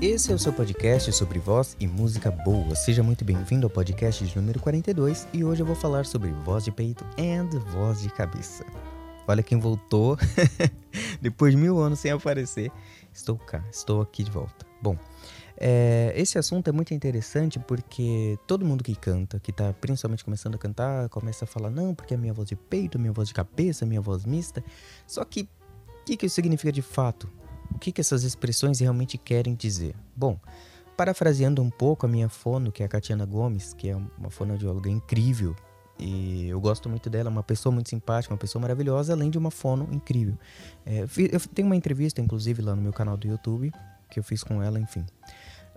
Esse é o seu podcast sobre voz e música boa. Seja muito bem-vindo ao podcast de número 42 e hoje eu vou falar sobre voz de peito e voz de cabeça. Olha quem voltou depois de mil anos sem aparecer. Estou cá, estou aqui de volta. Bom, é, esse assunto é muito interessante porque todo mundo que canta, que está principalmente começando a cantar, começa a falar, não, porque é minha voz de peito, minha voz de cabeça, minha voz mista. Só que o que, que isso significa de fato? O que, que essas expressões realmente querem dizer? Bom, parafraseando um pouco a minha fono, que é a Catiana Gomes, que é uma fonoaudióloga incrível, e eu gosto muito dela, uma pessoa muito simpática, uma pessoa maravilhosa, além de uma fono incrível. É, eu tenho uma entrevista, inclusive, lá no meu canal do YouTube, que eu fiz com ela, enfim.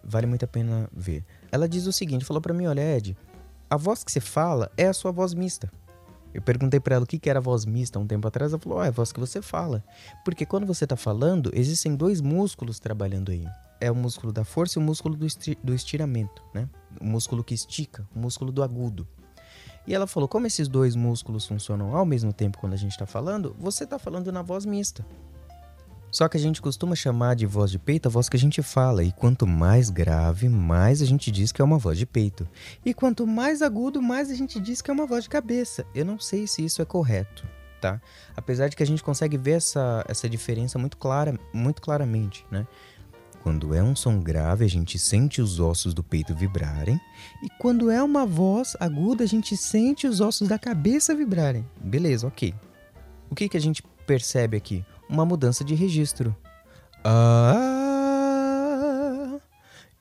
Vale muito a pena ver. Ela diz o seguinte, falou para mim, olha Ed, a voz que você fala é a sua voz mista. Eu perguntei para ela o que era voz mista um tempo atrás. Ela falou: oh, é a voz que você fala. Porque quando você está falando, existem dois músculos trabalhando aí. É o músculo da força e o músculo do, do estiramento, né? O músculo que estica, o músculo do agudo. E ela falou: como esses dois músculos funcionam ao mesmo tempo quando a gente está falando, você está falando na voz mista. Só que a gente costuma chamar de voz de peito a voz que a gente fala, e quanto mais grave, mais a gente diz que é uma voz de peito. E quanto mais agudo, mais a gente diz que é uma voz de cabeça. Eu não sei se isso é correto, tá? Apesar de que a gente consegue ver essa, essa diferença muito, clara, muito claramente, né? Quando é um som grave, a gente sente os ossos do peito vibrarem, e quando é uma voz aguda, a gente sente os ossos da cabeça vibrarem. Beleza, ok. O que, que a gente percebe aqui? Uma mudança de registro. Ah,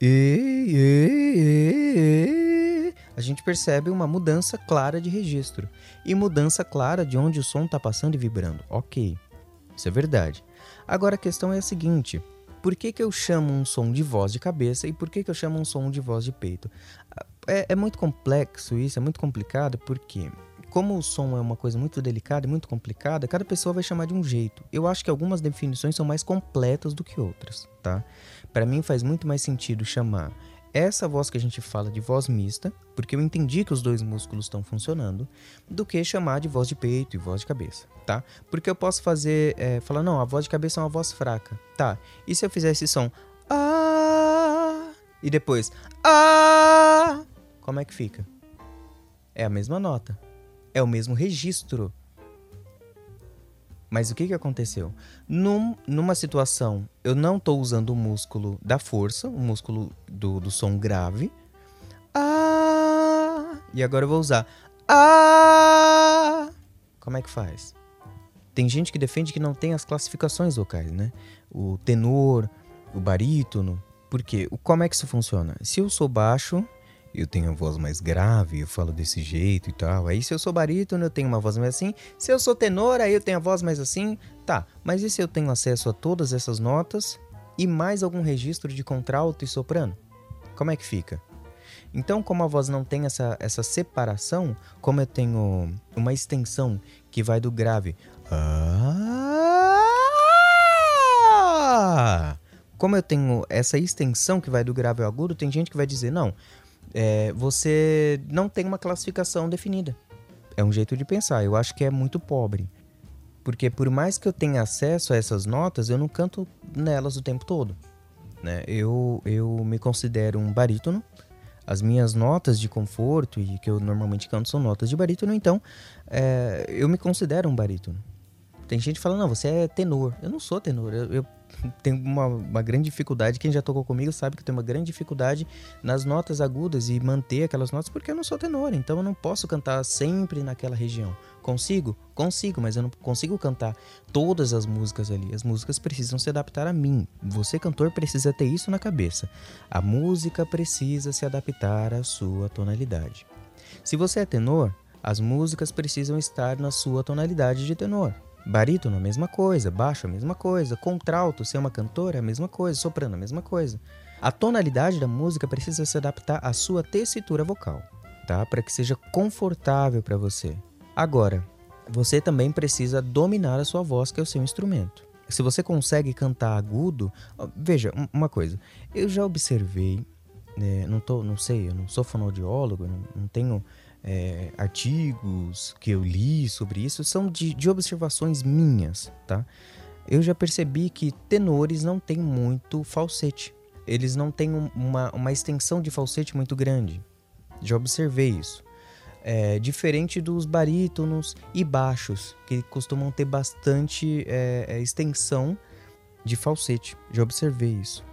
e, e, e, a gente percebe uma mudança clara de registro e mudança clara de onde o som está passando e vibrando. Ok, isso é verdade. Agora a questão é a seguinte: por que, que eu chamo um som de voz de cabeça e por que, que eu chamo um som de voz de peito? É, é muito complexo isso, é muito complicado porque como o som é uma coisa muito delicada e muito complicada, cada pessoa vai chamar de um jeito. Eu acho que algumas definições são mais completas do que outras, tá? Para mim faz muito mais sentido chamar essa voz que a gente fala de voz mista, porque eu entendi que os dois músculos estão funcionando, do que chamar de voz de peito e voz de cabeça, tá? Porque eu posso fazer, é, falar, não, a voz de cabeça é uma voz fraca, tá? E se eu fizer esse som, ah, e depois, ah, como é que fica? É a mesma nota, é o mesmo registro. Mas o que, que aconteceu? Num, numa situação, eu não estou usando o músculo da força, o músculo do, do som grave. Ah! E agora eu vou usar. Ah! Como é que faz? Tem gente que defende que não tem as classificações vocais, né? O tenor, o barítono. Por quê? Como é que isso funciona? Se eu sou baixo, eu tenho a voz mais grave, eu falo desse jeito e tal. Aí se eu sou barítono, eu tenho uma voz mais assim. Se eu sou tenor, aí eu tenho a voz mais assim. Tá, mas e se eu tenho acesso a todas essas notas e mais algum registro de contralto e soprano? Como é que fica? Então, como a voz não tem essa, essa separação, como eu tenho uma extensão que vai do grave. Ah, como eu tenho essa extensão que vai do grave ao agudo, tem gente que vai dizer: não, é, você não tem uma classificação definida. É um jeito de pensar. Eu acho que é muito pobre. Porque por mais que eu tenha acesso a essas notas, eu não canto nelas o tempo todo. Né? Eu, eu me considero um barítono. As minhas notas de conforto e que eu normalmente canto são notas de barítono, então é, eu me considero um barítono. Tem gente falando, não, você é tenor. Eu não sou tenor. Eu, eu tenho uma, uma, grande dificuldade. Quem já tocou comigo sabe que tem uma grande dificuldade nas notas agudas e manter aquelas notas, porque eu não sou tenor. Então eu não posso cantar sempre naquela região. Consigo? Consigo, mas eu não consigo cantar todas as músicas ali. As músicas precisam se adaptar a mim. Você, cantor, precisa ter isso na cabeça. A música precisa se adaptar à sua tonalidade. Se você é tenor, as músicas precisam estar na sua tonalidade de tenor. Barítono, a mesma coisa. Baixo, a mesma coisa. Contralto, ser uma cantora, a mesma coisa. Soprano, a mesma coisa. A tonalidade da música precisa se adaptar à sua tessitura vocal, tá? Para que seja confortável para você. Agora, você também precisa dominar a sua voz, que é o seu instrumento. Se você consegue cantar agudo, veja uma coisa. Eu já observei, né, não tô, não sei, eu não sou fonoaudiólogo, não, não tenho é, artigos que eu li sobre isso são de, de observações minhas, tá? Eu já percebi que tenores não têm muito falsete. eles não têm uma, uma extensão de falsete muito grande. Já observei isso. É, diferente dos barítonos e baixos, que costumam ter bastante é, é, extensão de falsete. Já observei isso.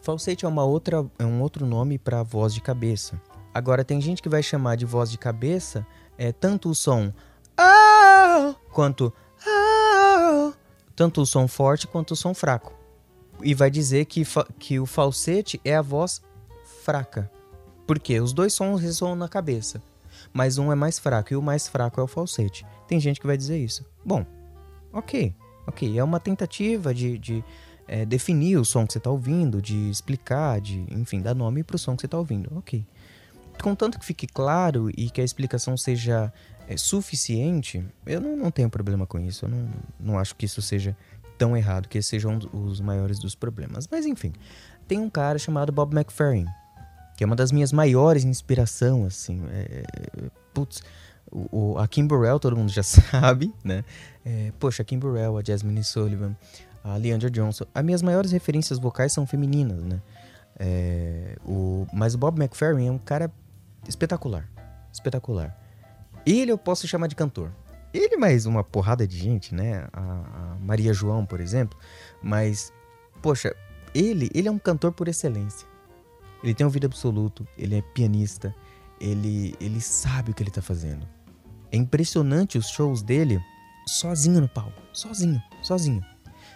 Falsete é uma outra, é um outro nome para voz de cabeça. Agora tem gente que vai chamar de voz de cabeça é tanto o som ah, quanto ah, tanto o som forte quanto o som fraco. E vai dizer que, que o falsete é a voz fraca. Porque os dois sons ressoam na cabeça mas um é mais fraco e o mais fraco é o falsete. Tem gente que vai dizer isso. Bom, ok, ok. É uma tentativa de, de é, definir o som que você está ouvindo, de explicar, de, enfim, dar nome para o som que você está ouvindo. Ok. Contanto que fique claro e que a explicação seja é, suficiente, eu não, não tenho problema com isso. Eu não, não acho que isso seja tão errado, que esse seja um dos maiores dos problemas. Mas enfim, tem um cara chamado Bob McFerrin que é uma das minhas maiores inspiração, assim. É, putz, o, o, a Kim Burrell, todo mundo já sabe, né? É, poxa, a Kim Burrell, a Jasmine Sullivan, a Leandra Johnson. As minhas maiores referências vocais são femininas, né? É, o, mas o Bob McFerrin é um cara espetacular. Espetacular. Ele eu posso chamar de cantor. Ele mais uma porrada de gente, né? A, a Maria João, por exemplo. Mas, poxa, ele, ele é um cantor por excelência. Ele tem ouvido absoluto, ele é pianista, ele, ele sabe o que ele tá fazendo. É impressionante os shows dele sozinho no palco, sozinho, sozinho.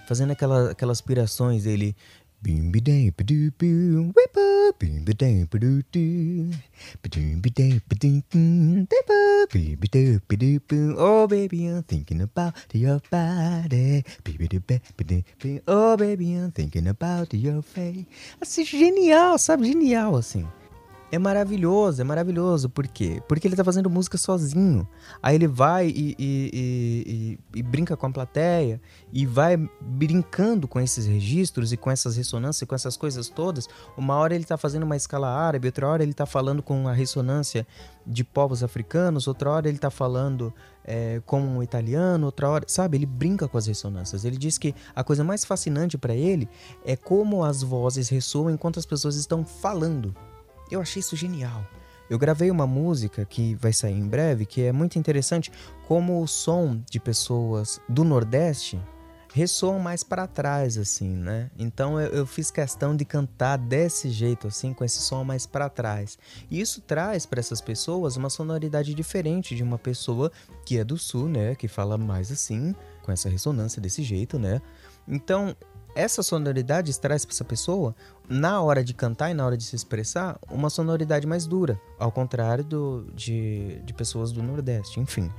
Fazendo aquela, aquelas aspirações, ele Boom be day ba doo boo whippa boom be day ba doo doo ba doom be day ba doo doo dippa boom be doo ba doo boo Oh baby I'm thinking about your body Baby do ba ba doo boo Oh baby I'm thinking about your face Assim, genial, sabe? Genial assim. É maravilhoso, é maravilhoso. Por quê? Porque ele tá fazendo música sozinho. Aí ele vai e, e, e, e, brinca com a plateia e vai brincando com esses registros e com essas ressonâncias e com essas coisas todas. Uma hora ele tá fazendo uma escala árabe, outra hora ele tá falando com a ressonância de povos africanos, outra hora ele tá falando é, com um italiano, outra hora. Sabe? Ele brinca com as ressonâncias. Ele diz que a coisa mais fascinante para ele é como as vozes ressoam enquanto as pessoas estão falando. Eu achei isso genial. Eu gravei uma música que vai sair em breve, que é muito interessante como o som de pessoas do Nordeste ressoam mais para trás, assim, né? Então eu, eu, fiz questão de cantar desse jeito, assim, com esse som mais para trás. E isso traz para essas pessoas uma sonoridade diferente de uma pessoa que é do Sul, né? Que fala mais assim, com essa ressonância desse jeito, né? Então essa sonoridade traz para essa pessoa, na hora de cantar e na hora de se expressar, uma sonoridade mais dura, ao contrário do, de, de pessoas do Nordeste, enfim.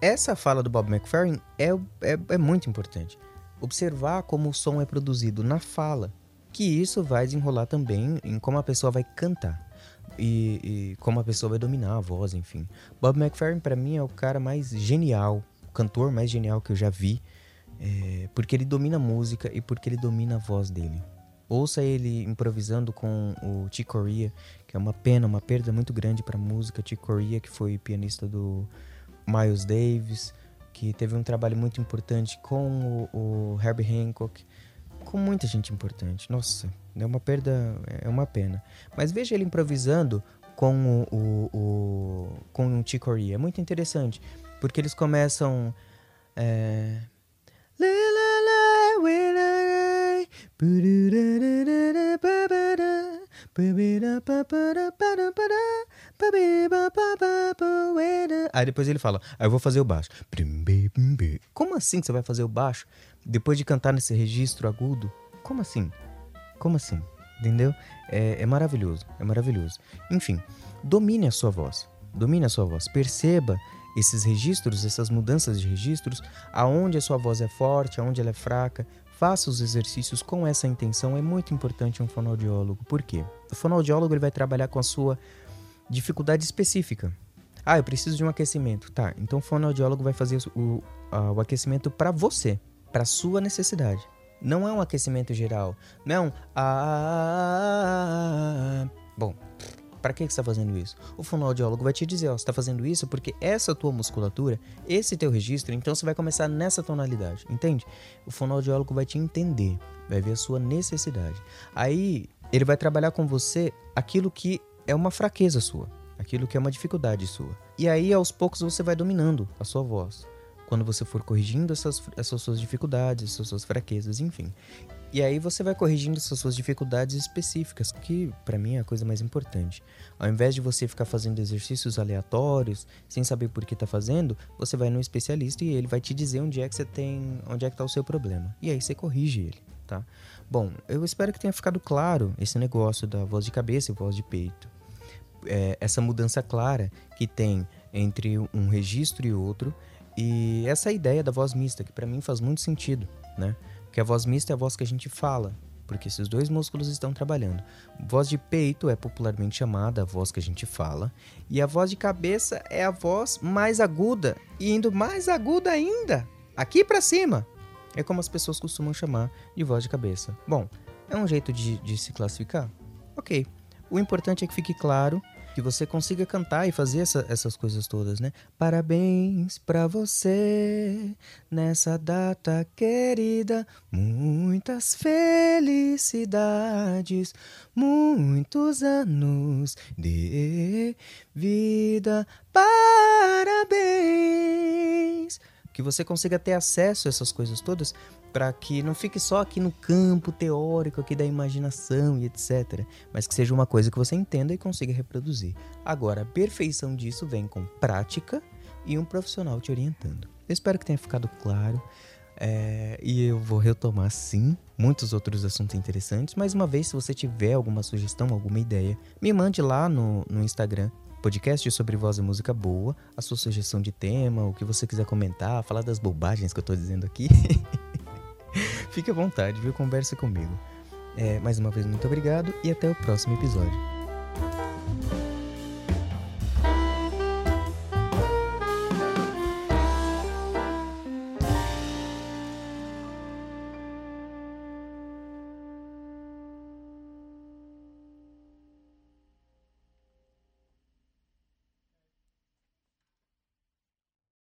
Essa fala do Bob McFerrin é, é, é muito importante. Observar como o som é produzido na fala, que isso vai desenrolar também em como a pessoa vai cantar. E, e, como a pessoa vai dominar a voz, enfim. Bob McFerrin, para mim, é o cara mais genial, o cantor mais genial que eu já vi é, porque ele domina a música e porque ele domina a voz dele. Ouça ele improvisando com o Chick Corea, que é uma pena, uma perda muito grande para a música. Chick Corea, que foi pianista do Miles Davis, que teve um trabalho muito importante com o, o Herbie Hancock, com muita gente importante. Nossa, é uma perda, é uma pena. Mas veja ele improvisando com o, o, o com o Chick Corea. É muito interessante, porque eles começam é, Aí depois ele fala, aí eu vou fazer o baixo. Como assim você vai fazer o baixo depois de cantar nesse registro agudo? Como assim? Como assim? Entendeu? É, é maravilhoso, é maravilhoso. Enfim, domine a sua voz. Domine a sua voz. Perceba esses registros, essas mudanças de registros, aonde a sua voz é forte, aonde ela é fraca. Faça os exercícios com essa intenção, é muito importante um fonoaudiólogo. Por quê? O fonoaudiólogo ele vai trabalhar com a sua dificuldade específica. Ah, eu preciso de um aquecimento. Tá, então o fonoaudiólogo vai fazer o, o aquecimento para você, para sua necessidade. Não é um aquecimento geral. Não é um. Ah, bom, para que, você está fazendo isso? O fonoaudiólogo vai te dizer, ó, você está fazendo isso porque essa tua musculatura, esse teu registro, então você vai começar nessa tonalidade, entende? O fonoaudiólogo vai te entender, vai ver a sua necessidade. Aí, ele vai trabalhar com você aquilo que é uma fraqueza sua, aquilo que é uma dificuldade sua. E aí, aos poucos, você vai dominando a sua voz. Quando você for corrigindo essas, essas suas dificuldades, essas suas fraquezas, enfim. E aí você vai corrigindo essas suas dificuldades específicas, que para mim é a coisa mais importante. Ao invés de você ficar fazendo exercícios aleatórios, sem saber por que tá fazendo, você vai no especialista e ele vai te dizer onde é que você tem, onde é que tá o seu problema. E aí você corrige ele, tá? Bom, eu espero que tenha ficado claro esse negócio da voz de cabeça e voz de peito. É, essa mudança clara que tem entre um registro e outro e essa ideia da voz mista, que para mim faz muito sentido, né? Porque a voz mista é a voz que a gente fala, porque esses dois músculos estão trabalhando. Voz de peito é popularmente chamada a voz que a gente fala, e a voz de cabeça é a voz mais aguda e indo mais aguda ainda, aqui para cima. É como as pessoas costumam chamar de voz de cabeça. Bom, é um jeito de, de se classificar? Ok. O importante é que fique claro que você consiga cantar e fazer essa, essas coisas todas, né? Parabéns pra você nessa data querida, muitas felicidades, muitos anos de vida. Parabéns! Que você consiga ter acesso a essas coisas todas para que não fique só aqui no campo teórico aqui da imaginação e etc, mas que seja uma coisa que você entenda e consiga reproduzir. Agora, a perfeição disso vem com prática e um profissional te orientando. Eu espero que tenha ficado claro. É, e eu vou retomar sim muitos outros assuntos interessantes. Mais uma vez, se você tiver alguma sugestão, alguma ideia, me mande lá no, no Instagram, podcast sobre voz e música boa, a sua sugestão de tema, o que você quiser comentar, falar das bobagens que eu tô dizendo aqui. Fique à vontade, viu? Converse comigo. É, mais uma vez, muito obrigado e até o próximo episódio.